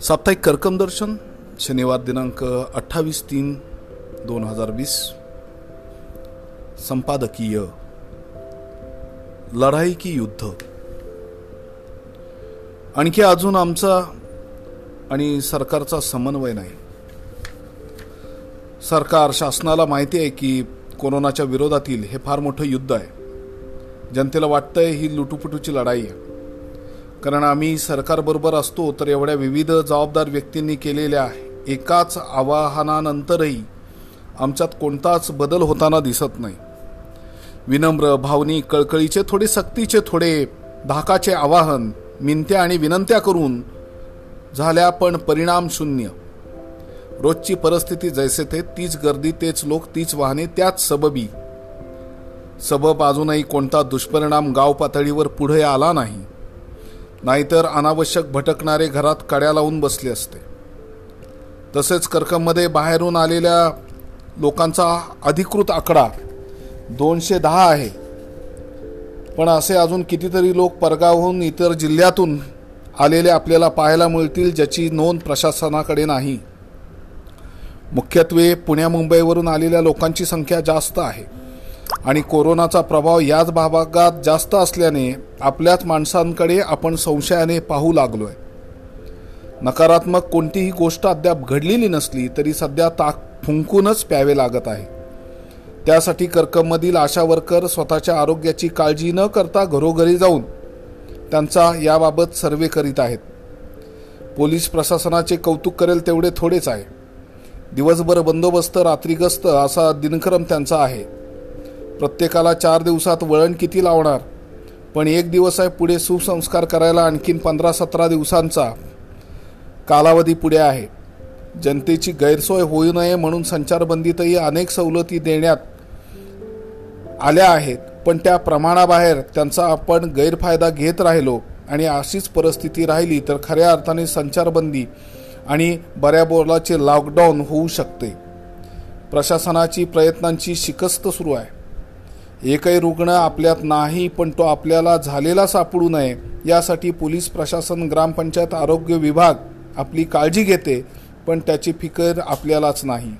साप्ताहिक कर्कम दर्शन शनिवार दिनांक अठ्ठावीस तीन दोन हजार वीस. संपादकीय. लढाई की युद्ध. आणखी अजून आमचा आणि सरकारचा समन्वय नाही. सरकार शासनाला माहिती आहे की कोरोनाच्या विरोधातील हे फार मोठं युद्ध आहे. जनतेला वाटतंय ही लुटूपुटूची लढाई आहे. कारण आम्ही सरकारबरोबर असतो तर एवढ्या विविध जबाबदार व्यक्तींनी केलेल्या एकाच आवाहनानंतरही आमच्यात कोणताच बदल होताना दिसत नाही. विनम्र भावनिक कळकळीचे थोडे सक्तीचे थोडे धाकाचे आवाहन मिनत्या आणि विनंत्या करून झाल्या पण परिणाम शून्य. रोजची परिस्थिती जैसे थे तीच गर्दी तेच लोक तीच वाहने त्याच सबबी. सबब अजूनही कोणता दुष्परिणाम गाव पातळीवर पुढे आला नाही नाहीतर अनावश्यक भटकणारे घरात कड्या लावून बसले असते. तसेच कर्कममध्ये बाहेरून आलेल्या लोकांचा अधिकृत आकडा दोनशे दहा आहे. पण असे अजून कितीतरी लोक परगावहून इतर जिल्ह्यातून आलेले आपल्याला पाहायला मिळतील ज्याची नोंद प्रशासनाकडे नाही. मुख्यत्वे पुण्या मुंबईवरून आलेल्या लोकांची संख्या जास्त आहे. आणि कोरोनाचा प्रभाव याच भागात जास्त असल्याने आपल्याच माणसांकडे आपण संशयाने पाहू लागलो आहे नकारात्मक कोणतीही गोष्ट अद्याप घडलेली नसली तरी सध्या ताक फुंकूनच प्यावे लागत आहे. त्यासाठी कर्कममधील आशा वर्कर स्वतःच्या आरोग्याची काळजी न करता घरोघरी जाऊन त्यांचा याबाबत सर्वे करीत आहेत. पोलीस प्रशासनाचे कौतुक करेल तेवढे थोडेच आहे. दिवसभर बंदोबस्त रात्री गस्त असा दिनक्रम त्यांचा आहे. प्रत्येकाला चार दिवसात वळण किती लावणार? पण एक दिवस आहे पुढे सुसंस्कार करायला आणखीन पंधरा सतरा दिवसांचा कालावधी पुढे आहे. जनतेची गैरसोय होऊ नये म्हणून संचारबंदीतही अनेक सवलती देण्यात आल्या आहेत. पण त्या प्रमाणाबाहेर त्यांचा आपण गैरफायदा घेत राहिलो आणि अशीच परिस्थिती राहिली तर खऱ्या अर्थाने संचारबंदी आणि बऱ्या बोलाचे लॉकडाऊन होऊ शकते. प्रशासनाची प्रयत्नांची शिकस्त सुरू आहे. एकही रुग्ण आपल्यात नाही पण तो आपल्याला झालेला सापडू नये यासाठी पोलीस प्रशासन ग्रामपंचायत आरोग्य विभाग आपली काळजी घेते पण त्याची फिकर आपल्यालाच नाही.